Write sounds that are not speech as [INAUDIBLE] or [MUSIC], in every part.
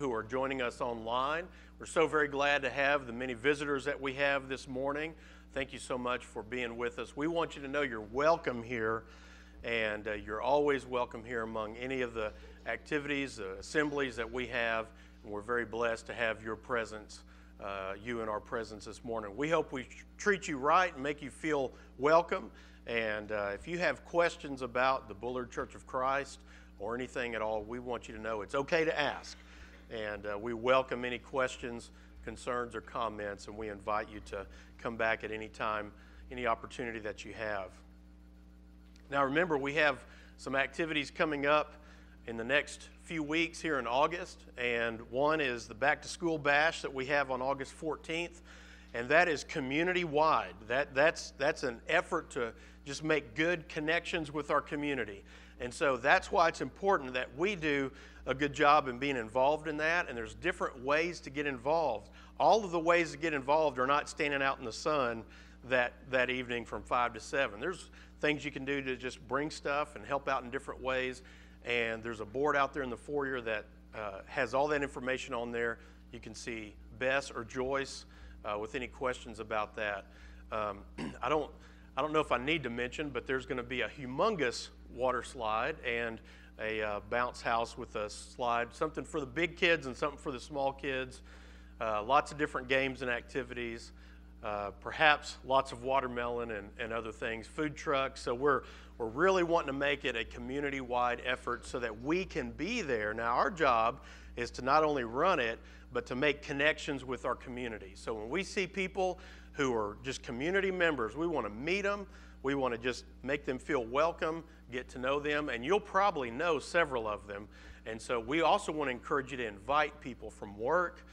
who are joining us online. We're so very glad to have the many visitors that we have this morning. Thank you so much for being with us. We want you to know you're welcome here, and uh, you're always welcome here among any of the activities, uh, assemblies that we have. And we're very blessed to have your presence, uh, you in our presence this morning. We hope we treat you right and make you feel welcome. And uh, if you have questions about the Bullard Church of Christ or anything at all, we want you to know it's okay to ask. And uh, we welcome any questions, concerns, or comments, and we invite you to come back at any time, any opportunity that you have. Now, remember, we have some activities coming up in the next few weeks here in August, and one is the Back to School Bash that we have on August 14th, and that is community wide. That, that's, that's an effort to just make good connections with our community. And so that's why it's important that we do a good job in being involved in that. And there's different ways to get involved. All of the ways to get involved are not standing out in the sun that, that evening from 5 to 7. There's things you can do to just bring stuff and help out in different ways. And there's a board out there in the foyer that uh, has all that information on there. You can see Bess or Joyce uh, with any questions about that. Um, [CLEARS THROAT] I don't. I don't know if I need to mention, but there's going to be a humongous water slide and a uh, bounce house with a slide, something for the big kids and something for the small kids. Uh, lots of different games and activities. Uh, perhaps lots of watermelon and, and other things, food trucks. So we're, we're really wanting to make it a community wide effort so that we can be there. Now, our job is to not only run it, but to make connections with our community. So when we see people who are just community members, we want to meet them. We want to just make them feel welcome, get to know them, and you'll probably know several of them. And so we also want to encourage you to invite people from work,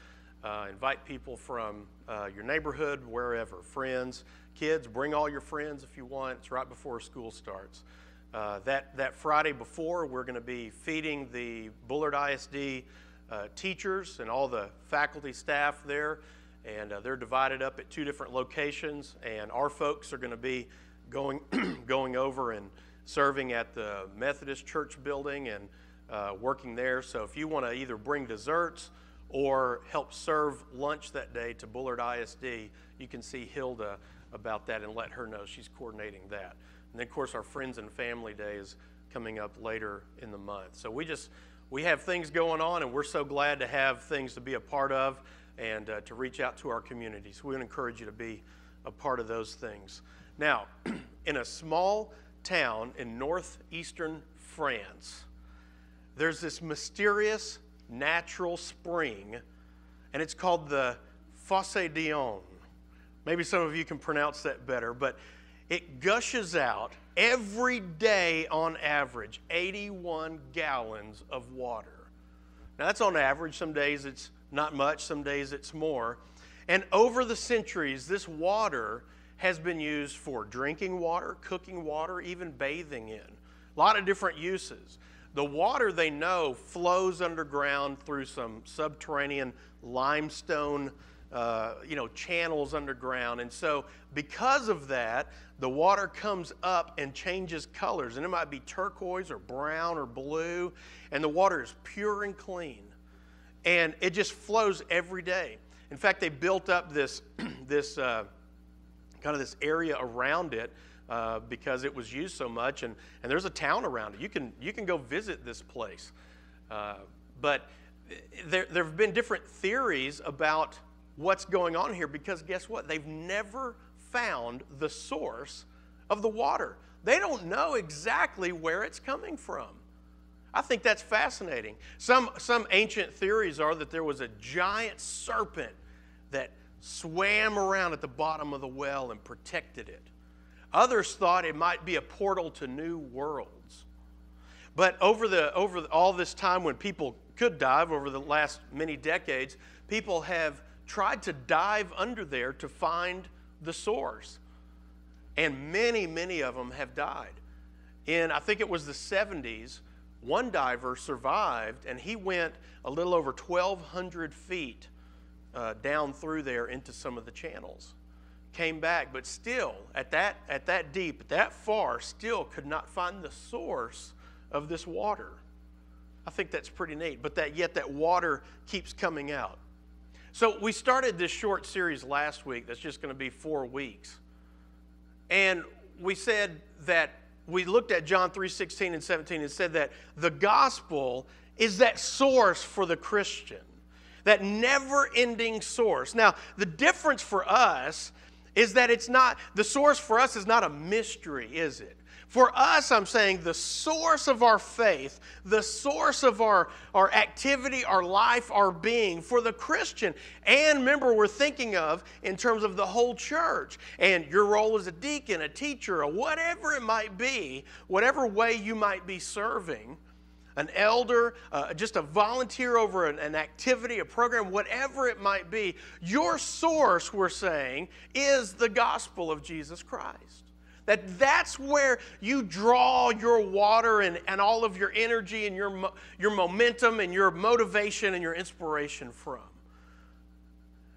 uh, invite people from uh, your neighborhood, wherever, friends, kids, bring all your friends if you want. It's right before school starts. Uh, that, that Friday before, we're going to be feeding the Bullard ISD uh, teachers and all the faculty staff there. And uh, they're divided up at two different locations. And our folks are going to be going, [CLEARS THROAT] going over and serving at the Methodist Church building and uh, working there. So if you want to either bring desserts or help serve lunch that day to Bullard ISD, you can see Hilda about that and let her know she's coordinating that. And then, of course, our Friends and Family Day is coming up later in the month. So we just we have things going on, and we're so glad to have things to be a part of and uh, to reach out to our communities. We would encourage you to be a part of those things. Now, [CLEARS THROAT] in a small town in northeastern France, there's this mysterious natural spring, and it's called the Fosse Dionne. Maybe some of you can pronounce that better, but it gushes out every day on average 81 gallons of water. Now, that's on average. Some days it's not much, some days it's more. And over the centuries, this water has been used for drinking water, cooking water, even bathing in. A lot of different uses. The water they know flows underground through some subterranean limestone uh, you know, channels underground. And so, because of that, the water comes up and changes colors. And it might be turquoise or brown or blue. And the water is pure and clean. And it just flows every day. In fact, they built up this, [CLEARS THROAT] this uh, kind of this area around it uh, because it was used so much. And, and there's a town around it. You can, you can go visit this place. Uh, but there, there have been different theories about what's going on here because guess what? They've never found the source of the water. They don't know exactly where it's coming from. I think that's fascinating. Some, some ancient theories are that there was a giant serpent that swam around at the bottom of the well and protected it. Others thought it might be a portal to new worlds. But over, the, over all this time when people could dive, over the last many decades, people have tried to dive under there to find the source. And many, many of them have died. In, I think it was the 70s, one diver survived and he went a little over 1,200 feet uh, down through there into some of the channels. Came back, but still, at that, at that deep, that far, still could not find the source of this water. I think that's pretty neat. But that yet that water keeps coming out. So we started this short series last week that's just going to be four weeks. And we said that we looked at John 3 16 and 17 and said that the gospel is that source for the Christian, that never ending source. Now, the difference for us is that it's not, the source for us is not a mystery, is it? For us, I'm saying the source of our faith, the source of our, our activity, our life, our being for the Christian. And remember, we're thinking of in terms of the whole church and your role as a deacon, a teacher, or whatever it might be, whatever way you might be serving an elder, uh, just a volunteer over an, an, activity, a program, whatever it might be, your source, we're saying, is the gospel of Jesus Christ. That that's where you draw your water and, and all of your energy and your, your momentum and your motivation and your inspiration from.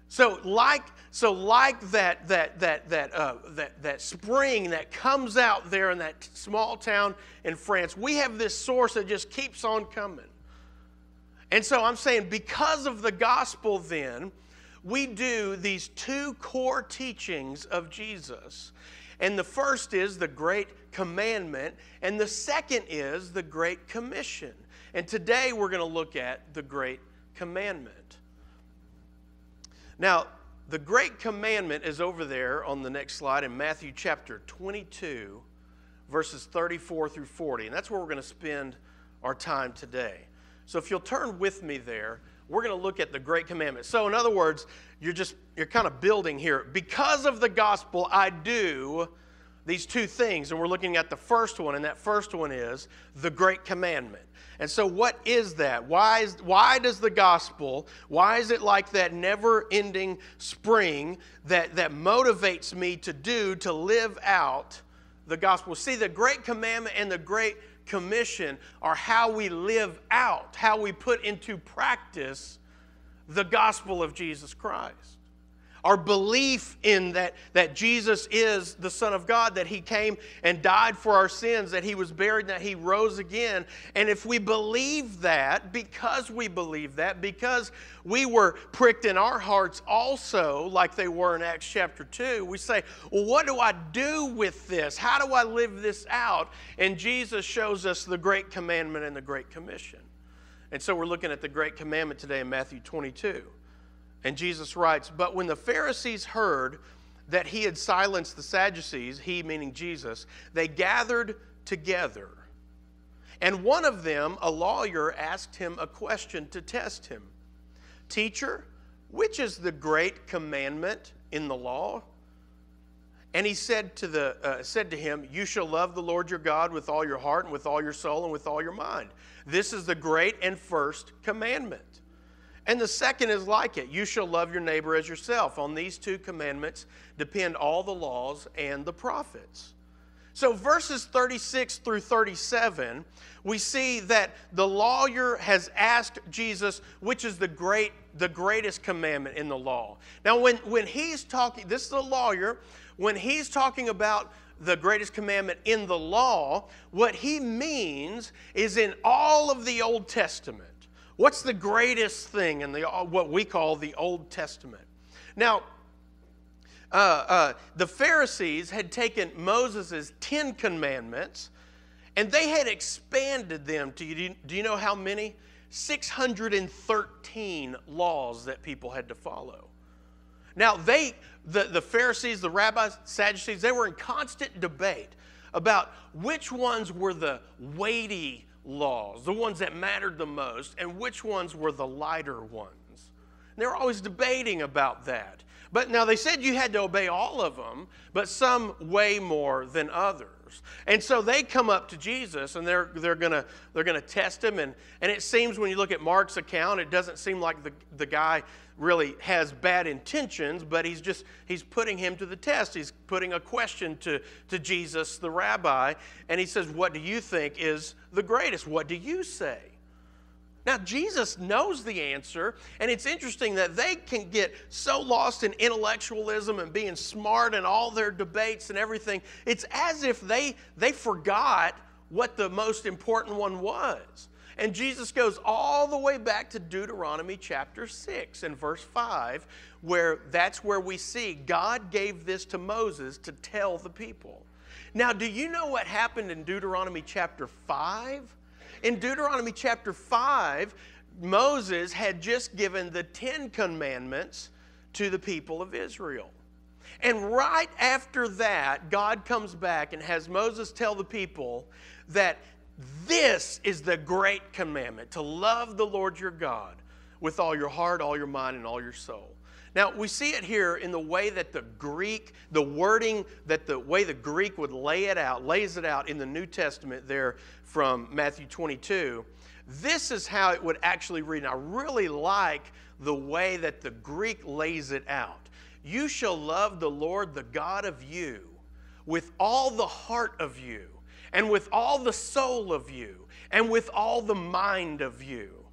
So like, so like that, that, that, that, uh, that, that spring that comes out there in that small town in France, we have this source that just keeps on coming. And so I'm saying because of the gospel then, we do these two core teachings of Jesus. And the first is the Great Commandment, and the second is the Great Commission. And today we're going to look at the Great Commandment. Now, the Great Commandment is over there on the next slide in Matthew chapter 22, verses 34 through 40. And that's where we're going to spend our time today. So if you'll turn with me there, we're going to look at the great commandment. So in other words, you're just you're kind of building here. Because of the gospel, I do these two things, and we're looking at the first one, and that first one is the great commandment. And so, what is that? Why, is, why does the gospel, why is it like that never ending spring that, that motivates me to do, to live out the gospel? See, the great commandment and the great commission are how we live out, how we put into practice the gospel of Jesus Christ our belief in that, that Jesus is the Son of God, that He came and died for our sins, that He was buried, that He rose again. And if we believe that, because we believe that, because we were pricked in our hearts also, like they were in Acts chapter 2, we say, Well, what do I do with this? How do I live this out? And Jesus shows us the great commandment and the great commission. And so we're looking at the great commandment today in Matthew 22. And Jesus writes, But when the Pharisees heard that he had silenced the Sadducees, he meaning Jesus, they gathered together. And one of them, a lawyer, asked him a question to test him Teacher, which is the great commandment in the law? And he said to, the, uh, said to him, You shall love the Lord your God with all your heart and with all your soul and with all your mind. This is the great and first commandment. And the second is like it you shall love your neighbor as yourself. On these two commandments depend all the laws and the prophets. So, verses 36 through 37, we see that the lawyer has asked Jesus, which is the, great, the greatest commandment in the law. Now, when, when he's talking, this is a lawyer, when he's talking about the greatest commandment in the law, what he means is in all of the Old Testament. What's the greatest thing in the, what we call the Old Testament? Now, uh, uh, the Pharisees had taken Moses' Ten Commandments and they had expanded them to, do you, do you know how many? 613 laws that people had to follow. Now, they, the, the Pharisees, the rabbis, Sadducees, they were in constant debate about which ones were the weighty laws, the ones that mattered the most, and which ones were the lighter ones. And they were always debating about that. But now they said you had to obey all of them, but some way more than others. And so they come up to Jesus and they're, they're going they're gonna test him. And, and it seems when you look at Mark's account, it doesn't seem like the, the guy really has bad intentions, but he's just he's putting him to the test. He's putting a question to, to Jesus, the rabbi, and he says, What do you think is the greatest? What do you say? Now, Jesus knows the answer, and it's interesting that they can get so lost in intellectualism and being smart in all their debates and everything. It's as if they, they forgot what the most important one was. And Jesus goes all the way back to Deuteronomy chapter 6 and verse 5, where that's where we see God gave this to Moses to tell the people. Now, do you know what happened in Deuteronomy chapter 5? In Deuteronomy chapter 5, Moses had just given the Ten Commandments to the people of Israel. And right after that, God comes back and has Moses tell the people that this is the great commandment to love the Lord your God with all your heart, all your mind, and all your soul. Now, we see it here in the way that the Greek, the wording that the way the Greek would lay it out, lays it out in the New Testament there from Matthew 22. This is how it would actually read. And I really like the way that the Greek lays it out. You shall love the Lord, the God of you, with all the heart of you, and with all the soul of you, and with all the mind of you.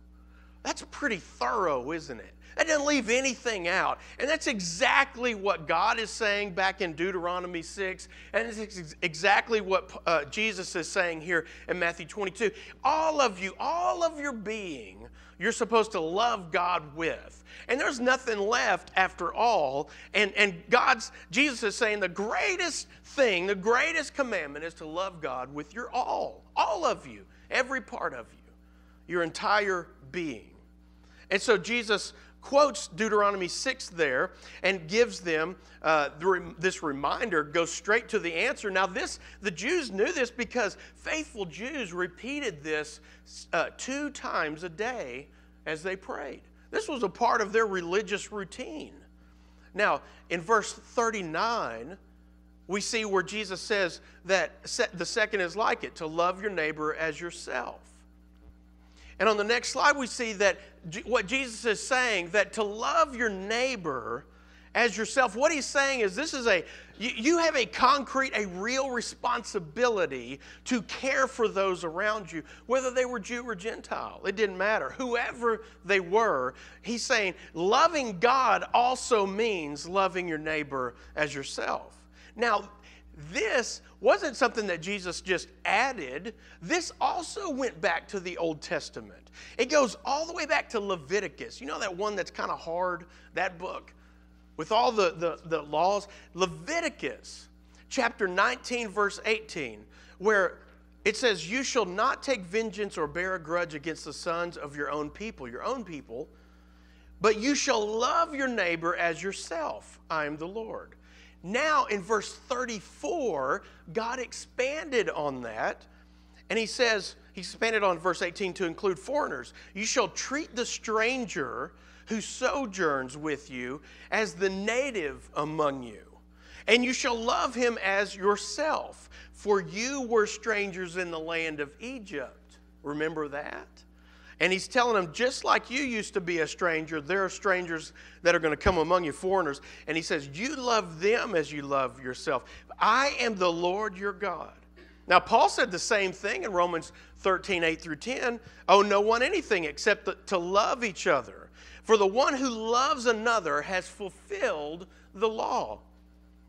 That's pretty thorough, isn't it? That doesn't leave anything out. And that's exactly what God is saying back in Deuteronomy 6. And it's exactly what uh, Jesus is saying here in Matthew 22. All of you, all of your being, you're supposed to love God with. And there's nothing left after all. And, and God's, Jesus is saying the greatest thing, the greatest commandment is to love God with your all. All of you, every part of you, your entire being. And so Jesus quotes Deuteronomy 6 there and gives them uh, this reminder, goes straight to the answer. Now, this the Jews knew this because faithful Jews repeated this uh, two times a day as they prayed. This was a part of their religious routine. Now, in verse 39, we see where Jesus says that the second is like it to love your neighbor as yourself. And on the next slide, we see that what Jesus is saying that to love your neighbor as yourself, what he's saying is this is a, you have a concrete, a real responsibility to care for those around you, whether they were Jew or Gentile. It didn't matter. Whoever they were, he's saying loving God also means loving your neighbor as yourself. Now, this wasn't something that Jesus just added. This also went back to the Old Testament. It goes all the way back to Leviticus. You know that one that's kind of hard, that book, with all the, the, the laws? Leviticus chapter 19, verse 18, where it says, You shall not take vengeance or bear a grudge against the sons of your own people, your own people, but you shall love your neighbor as yourself. I am the Lord. Now, in verse 34, God expanded on that, and he says, he expanded on verse 18 to include foreigners. You shall treat the stranger who sojourns with you as the native among you, and you shall love him as yourself, for you were strangers in the land of Egypt. Remember that? And he's telling them, just like you used to be a stranger, there are strangers that are going to come among you, foreigners. And he says, You love them as you love yourself. I am the Lord your God. Now, Paul said the same thing in Romans 13, 8 through 10. Oh, no one anything except to love each other. For the one who loves another has fulfilled the law.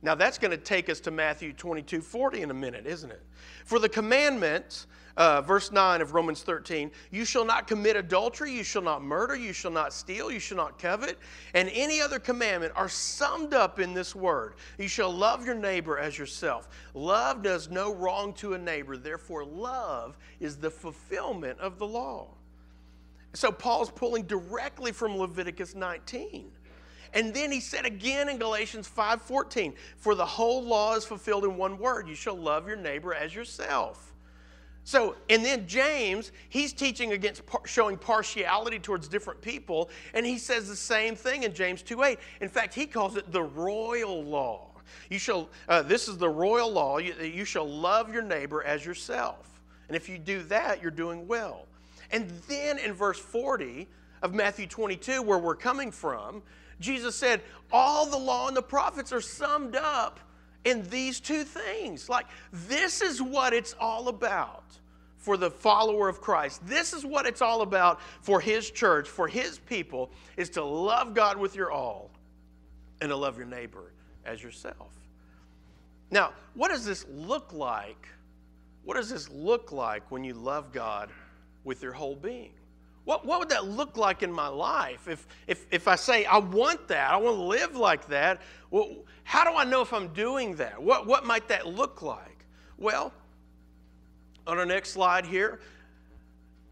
Now, that's going to take us to Matthew 22, 40 in a minute, isn't it? For the commandments uh, verse 9 of Romans 13 You shall not commit adultery, you shall not murder, you shall not steal, you shall not covet, and any other commandment are summed up in this word You shall love your neighbor as yourself. Love does no wrong to a neighbor, therefore, love is the fulfillment of the law. So, Paul's pulling directly from Leviticus 19. And then he said again in Galatians 5:14, "For the whole law is fulfilled in one word: you shall love your neighbor as yourself." So, and then James, he's teaching against par- showing partiality towards different people, and he says the same thing in James 2:8. In fact, he calls it the royal law. You shall, uh, this is the royal law. You, you shall love your neighbor as yourself. And if you do that, you're doing well. And then in verse 40 of Matthew 22, where we're coming from, Jesus said, All the law and the prophets are summed up in these two things. Like, this is what it's all about for the follower of Christ. This is what it's all about for his church, for his people, is to love God with your all and to love your neighbor as yourself. Now, what does this look like? What does this look like when you love God with your whole being. What, what would that look like in my life? If, if, if I say, I want that, I want to live like that, well, how do I know if I'm doing that? What, what might that look like? Well, on our next slide here,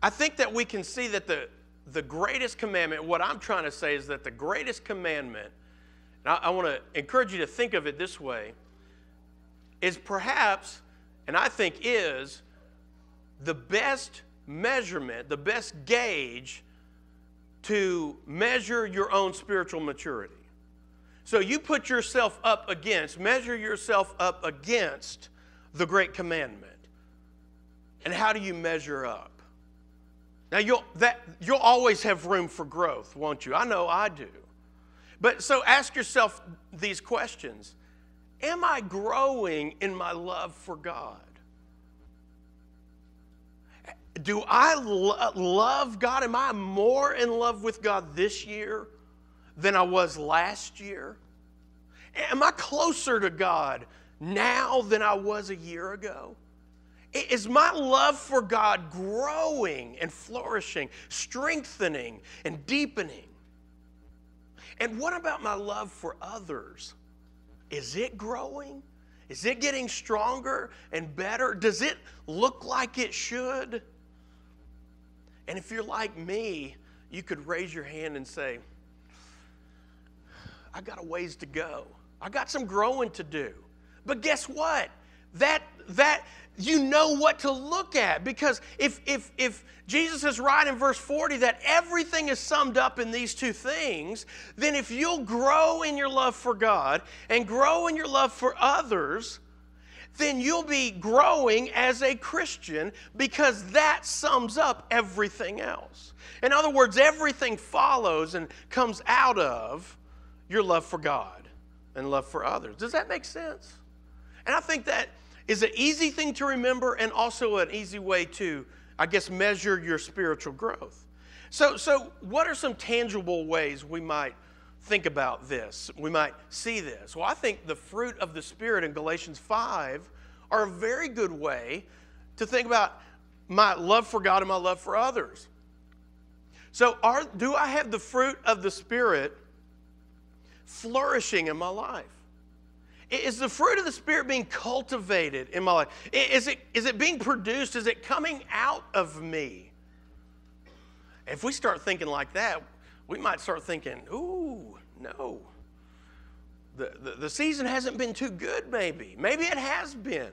I think that we can see that the, the greatest commandment, what I'm trying to say is that the greatest commandment, and I, I want to encourage you to think of it this way, is perhaps, and I think is, the best measurement, the best gauge to measure your own spiritual maturity. So you put yourself up against, measure yourself up against the great commandment. And how do you measure up? Now you'll that you'll always have room for growth, won't you? I know I do. But so ask yourself these questions. Am I growing in my love for God? Do I lo- love God? Am I more in love with God this year than I was last year? Am I closer to God now than I was a year ago? Is my love for God growing and flourishing, strengthening and deepening? And what about my love for others? Is it growing? Is it getting stronger and better? Does it look like it should? And if you're like me, you could raise your hand and say, I got a ways to go. I got some growing to do. But guess what? That that you know what to look at because if if if Jesus is right in verse 40 that everything is summed up in these two things, then if you'll grow in your love for God and grow in your love for others, then you'll be growing as a Christian because that sums up everything else. In other words, everything follows and comes out of your love for God and love for others. Does that make sense? And I think that is an easy thing to remember and also an easy way to, I guess, measure your spiritual growth. So, so what are some tangible ways we might think about this. We might see this. Well, I think the fruit of the Spirit in Galatians 5 are a very good way to think about my love for God and my love for others. So, are, do I have the fruit of the Spirit flourishing in my life? Is the fruit of the Spirit being cultivated in my life? Is it, is it being produced? Is it coming out of me? If we start thinking like that, we might start thinking, ooh, no. The, the, the, season hasn't been too good, maybe. Maybe it has been.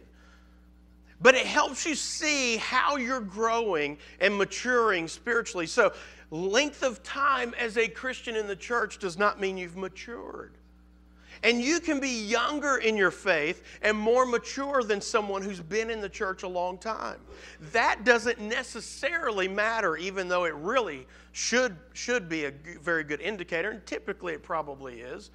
But it helps you see how you're growing and maturing spiritually. So, length of time as a Christian in the church does not mean you've matured. And you can be younger in your faith and more mature than someone who's been in the church a long time. That doesn't necessarily matter, even though it really should, should be a very good indicator, and typically it probably is.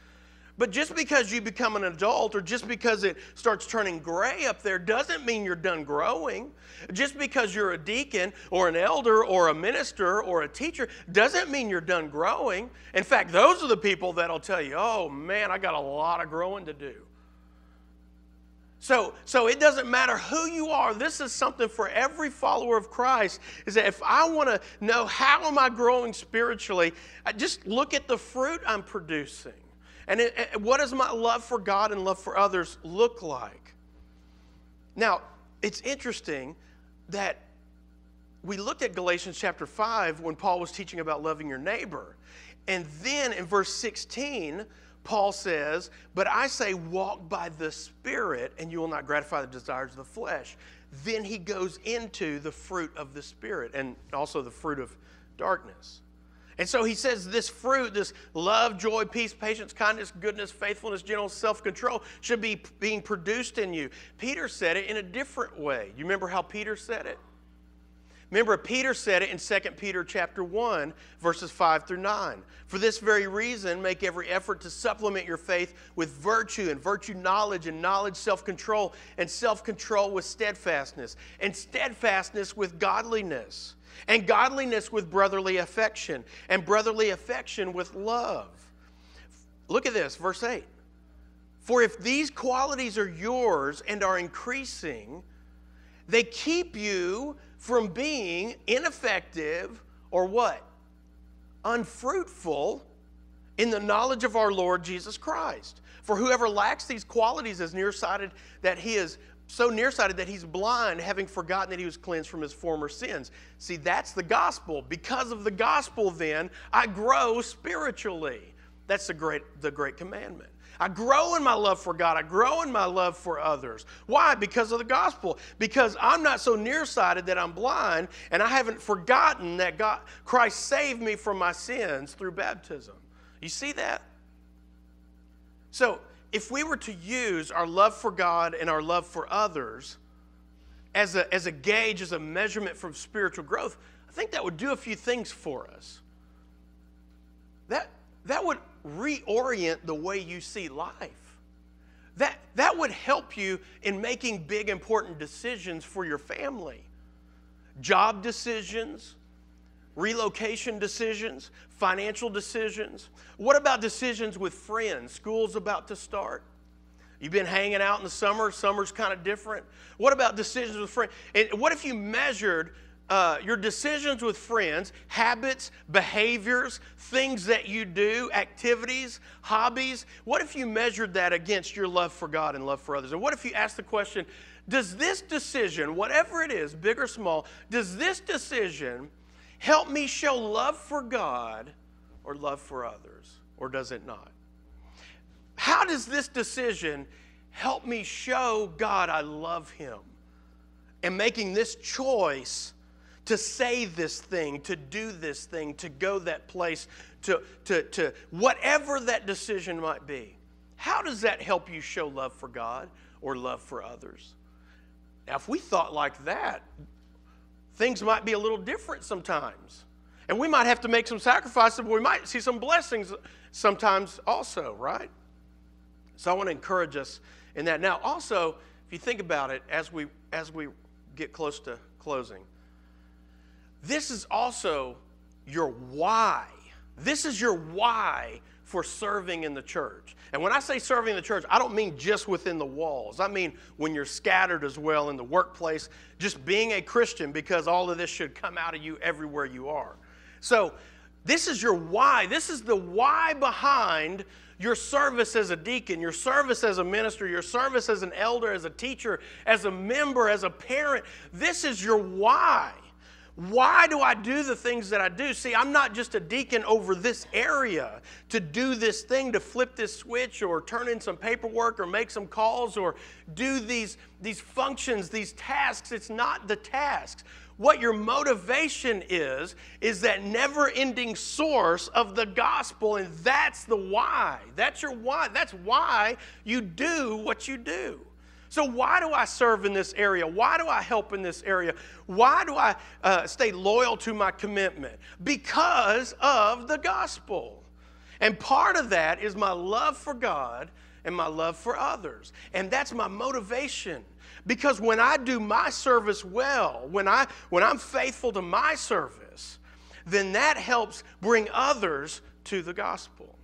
But just because you become an adult or just because it starts turning gray up there doesn't mean you're done growing. Just because you're a deacon or an elder or a minister or a teacher doesn't mean you're done growing. In fact, those are the people that'll tell you, oh man, I got a lot of growing to do. So, so it doesn't matter who you are. This is something for every follower of Christ. Is that if I want to know how am I growing spiritually, I just look at the fruit I'm producing. And it, what does my love for God and love for others look like? Now, it's interesting that we looked at Galatians chapter 5 when Paul was teaching about loving your neighbor. And then in verse 16, Paul says, But I say, walk by the Spirit, and you will not gratify the desires of the flesh. Then he goes into the fruit of the Spirit and also the fruit of darkness. And so he says this fruit, this love, joy, peace, patience, kindness, goodness, faithfulness, gentleness, self control, should be being produced in you. Peter said it in a different way. You remember how Peter said it? Remember, Peter said it in 2 Peter chapter 1, verses 5 through 9. For this very reason, make every effort to supplement your faith with virtue, and virtue knowledge, and knowledge self control, and self control with steadfastness, and steadfastness with godliness and godliness with brotherly affection, and brotherly affection with love. Look at this, verse 8. For if these qualities are yours and are increasing, they keep you from being ineffective or what? Unfruitful in the knowledge of our Lord Jesus Christ. For whoever lacks these qualities is nearsighted that he is so nearsighted that he's blind, having forgotten that he was cleansed from his former sins. See, that's the gospel. Because of the gospel, then, I grow spiritually. That's the great, the great commandment. I grow in my love for God. I grow in my love for others. Why? Because of the gospel. Because I'm not so nearsighted that I'm blind, and I haven't forgotten that God, Christ saved me from my sins through baptism. You see that? So, if we were to use our love for God and our love for others as a, as a gauge, as a measurement for spiritual growth, I think that would do a few things for us. That, that would reorient the way you see life. That, that would help you in making big, important decisions for your family. Job decisions, relocation decisions, financial decisions. What about decisions with friends? School's about to start. You've been hanging out in the summer, summer's kind of different. What about decisions with friends? And what if you measured uh, your decisions with friends, habits, behaviors, things that you do, activities, hobbies. What if you measured that against your love for God and love for others? And what if you asked the question, does this decision, whatever it is, big or small, does this decision help me show love for God or love for others? Or does it not? How does this decision help me show God I love Him? And making this choice to say this thing, to do this thing, to go that place, to, to, to whatever that decision might be. How does that help you show love for God or love for others? Now, if we thought like that, things might be a little different sometimes. And we might have to make some sacrifices, but we might see some blessings sometimes also, right? So I want to encourage us in that. Now, also, if you think about it as we as we get close to closing, this is also your why. This is your why for serving in the church. And when I say serving the church, I don't mean just within the walls. I mean when you're scattered as well in the workplace, just being a Christian because all of this should come out of you everywhere you are. So, this is your why. This is the why behind your service as a deacon, your service as a minister, your service as an elder, as a teacher, as a member, as a parent. This is your why. Why do I do the things that I do? See, I'm not just a deacon over this area to do this thing, to flip this switch or turn in some paperwork or make some calls or do these, these functions, these tasks. It's not the tasks. What your motivation is, is that never ending source of the gospel, and that's the why. That's your why. That's why you do what you do. So, why do I serve in this area? Why do I help in this area? Why do I uh, stay loyal to my commitment? Because of the gospel. And part of that is my love for God and my love for others. And that's my motivation. Because when I do my service well, when, I, when I'm faithful to my service, then that helps bring others to the gospel.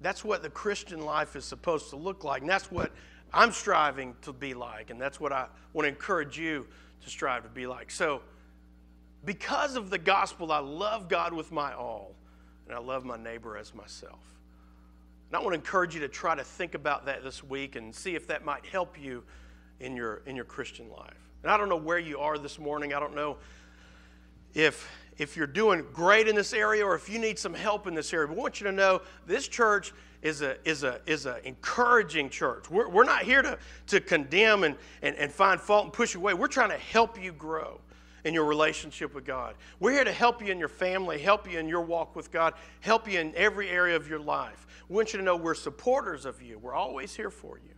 That's what the Christian life is supposed to look like. And that's what I'm striving to be like. And that's what I want to encourage you to strive to be like. So, because of the gospel, I love God with my all, and I love my neighbor as myself. And I want to encourage you to try to think about that this week and see if that might help you in your, in your Christian life. And I don't know where you are this morning. I don't know if if you're doing great in this area or if you need some help in this area. We want you to know this church is a is a is an encouraging church. We're, we're not here to, to condemn and, and, and find fault and push away. We're trying to help you grow in your relationship with God. We're here to help you in your family, help you in your walk with God, help you in every area of your life. We want you to know we're supporters of you. We're always here for you.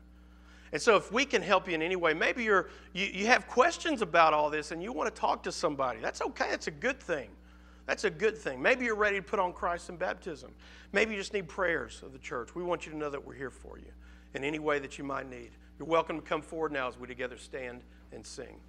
And so, if we can help you in any way, maybe you're, you, you have questions about all this and you want to talk to somebody. That's okay. That's a good thing. That's a good thing. Maybe you're ready to put on Christ in baptism. Maybe you just need prayers of the church. We want you to know that we're here for you in any way that you might need. You're welcome to come forward now as we together stand and sing.